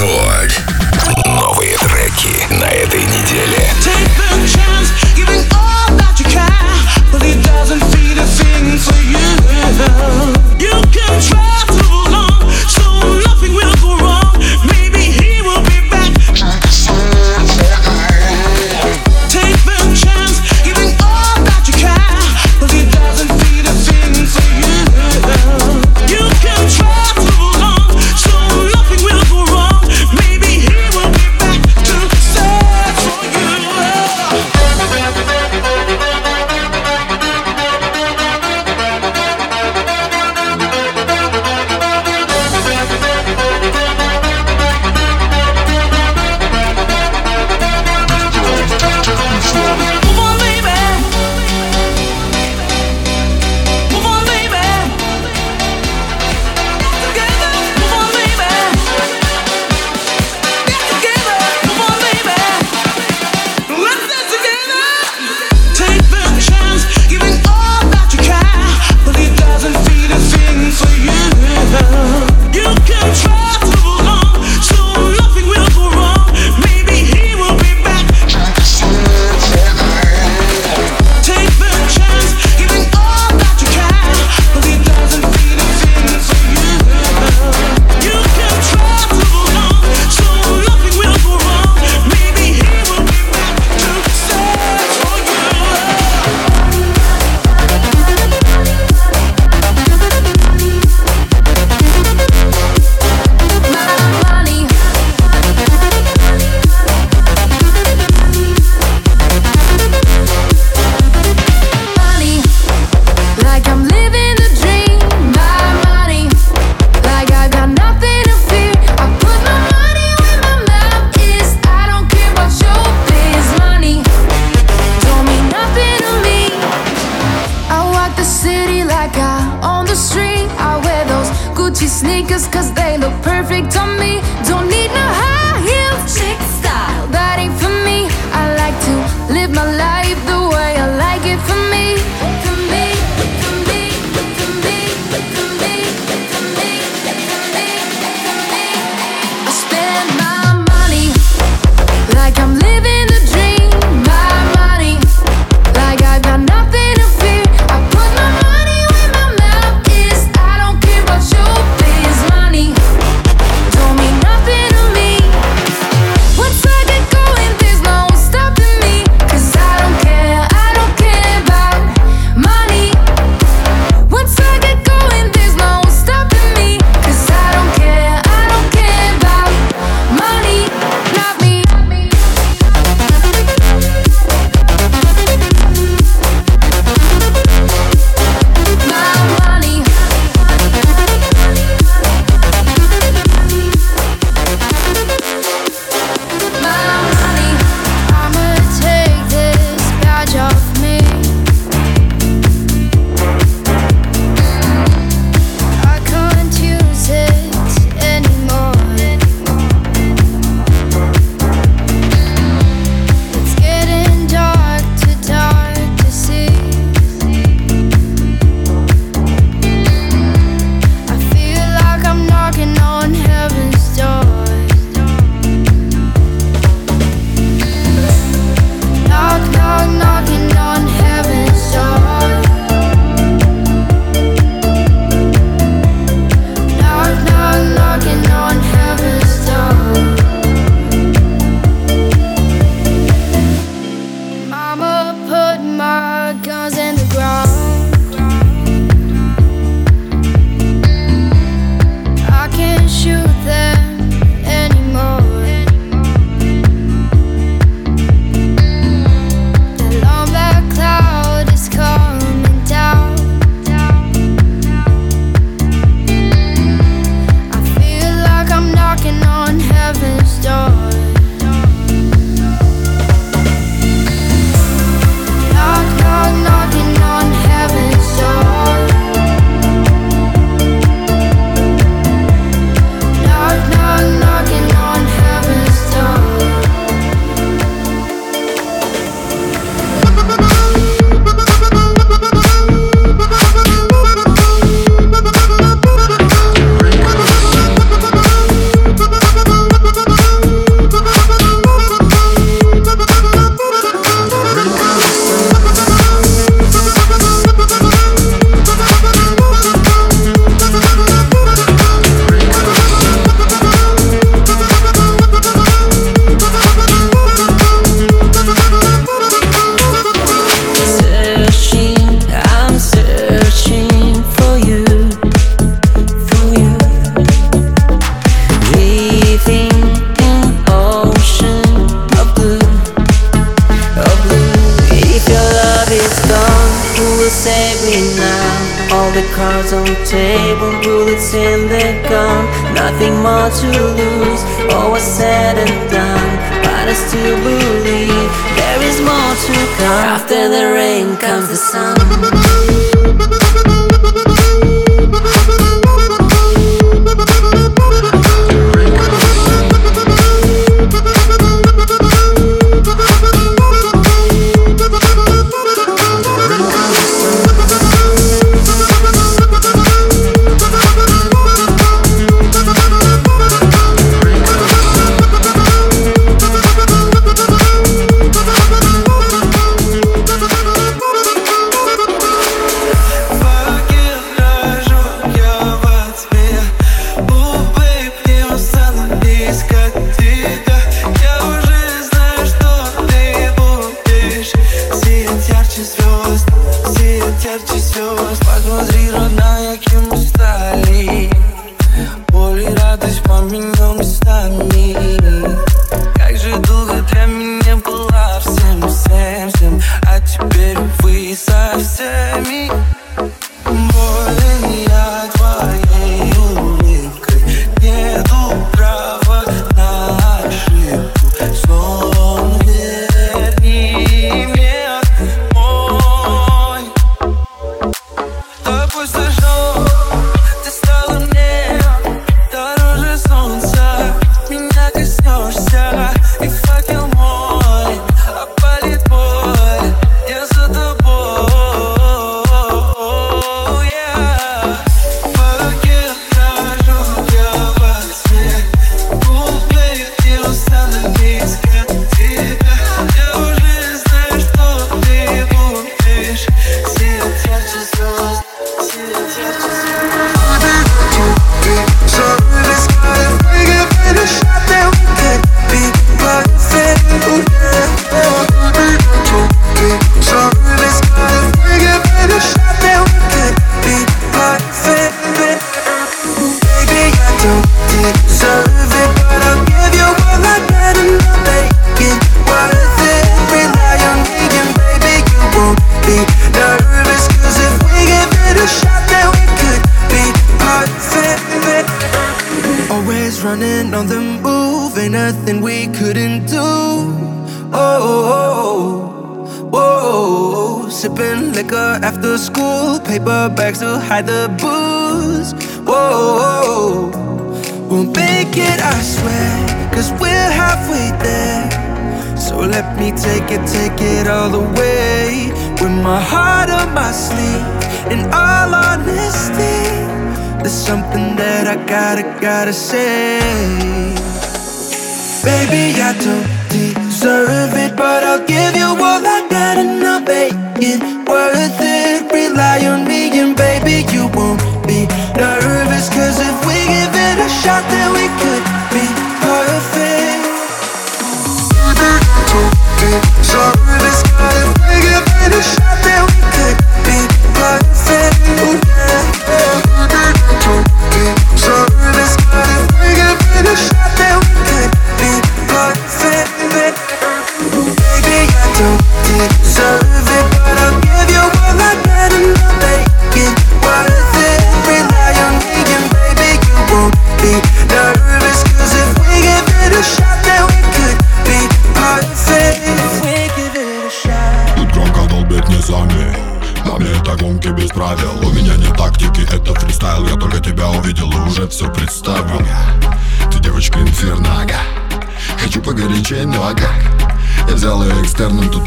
Рекорд. Новые треки на этом. table, bullets in the gun, nothing more to lose. All was said and done, but I still believe there is more to come. After the rain comes the sun. Терчи все вас, пак мазрира on the move, ain't nothing we couldn't do. Oh, oh, oh, oh. sipping liquor after school, paper bags to hide the booze. Whoa, we'll make it, I swear, cause we're halfway there. So let me take it, take it all the way. With my heart on my sleeve, in all honesty. There's something that I gotta, gotta say. Baby, I don't deserve it, but I'll give you all I got and I'll make it worth it. Rely on me, and baby, you won't be nervous. Cause if we give it a shot, then we could be.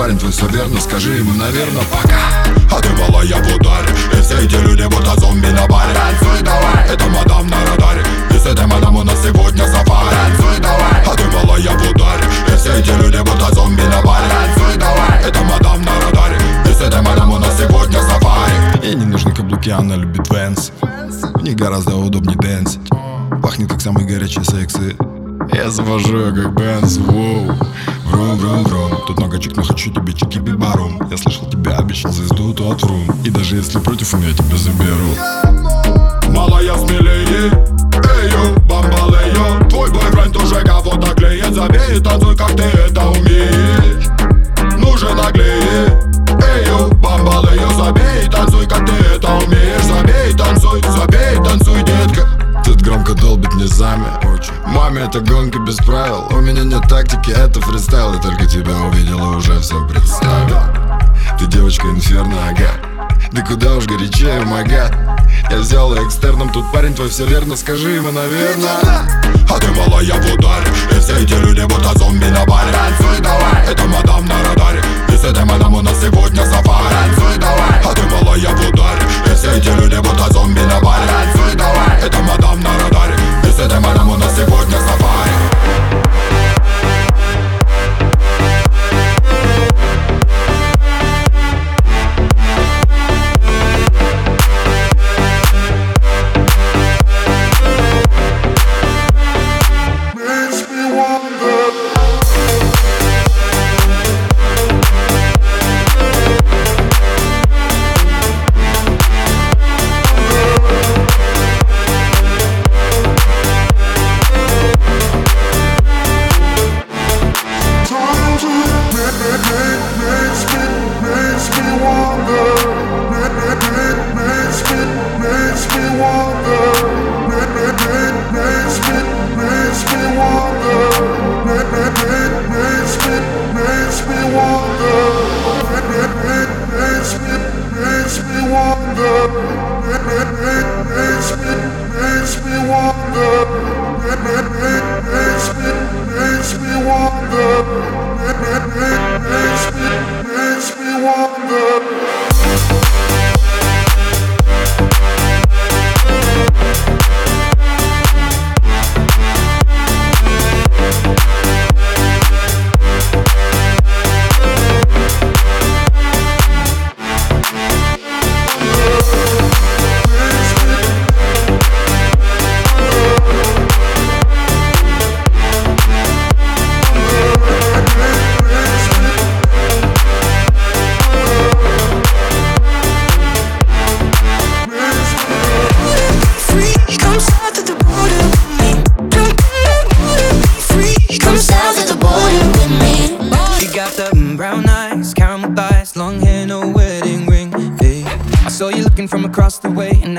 парень твой соверно Скажи ему, наверное, пока. Отрывала я в ударе И все эти люди будто зомби на баре. Танцуй давай! Это мадам на радаре И с этой мадам у нас сегодня сафари. Танцуй давай! Отрывала я в ударе И все эти люди будто зомби на баре. Танцуй давай! Это мадам на радаре И с этой мадам у нас сегодня сафари. Ей не нужны каблуки, она любит венс В них гораздо удобнее дэнсить Пахнет как самые горячие сексы. Я завожу ее как Бенс, воу девочек, но хочу тебе чики бибаром Я слышал, тебя, обещал звезду, то отвру И даже если против меня тебя заберу. Куда уж горячее, мага Я взял экстерном, тут парень твой все верно Скажи ему, наверное А ты малая в ударе И все эти люди будто зомби на баре. Танцуй давай. Это мадам на радаре И с этой мадам у нас сегодня сафари. Танцуй давай. А ты малая в ударе И все эти люди будто зомби на баре. Танцуй давай. Это мадам на радаре И с этой мадам у нас сегодня сафари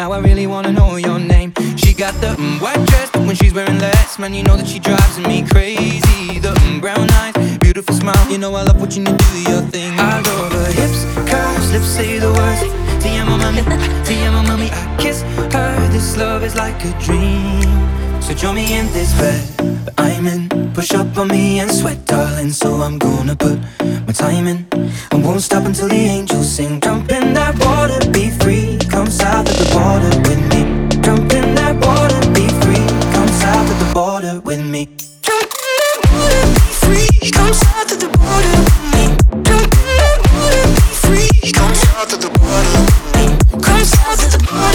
now I really wanna know your name. She got the mm, white dress, but when she's wearing less, man, you know that she drives me crazy. The mm, brown eyes, beautiful smile, you know I love watching you do your thing. I love her hips, curves, lips say the words. Te amo, mami, te amo, mami. I kiss her. This love is like a dream. So join me in this bed I'm in. Push up on me and sweat, darling. So I'm gonna put my time in. I won't stop until the angels sing. Jump in that water, be free. Come south of the border with me. Jump in that water, be free. Come south of the border with me. Jump in that water, be free. Come south of the border with me. Jump in that water, be free. Come south of the border with me. Come south of the border.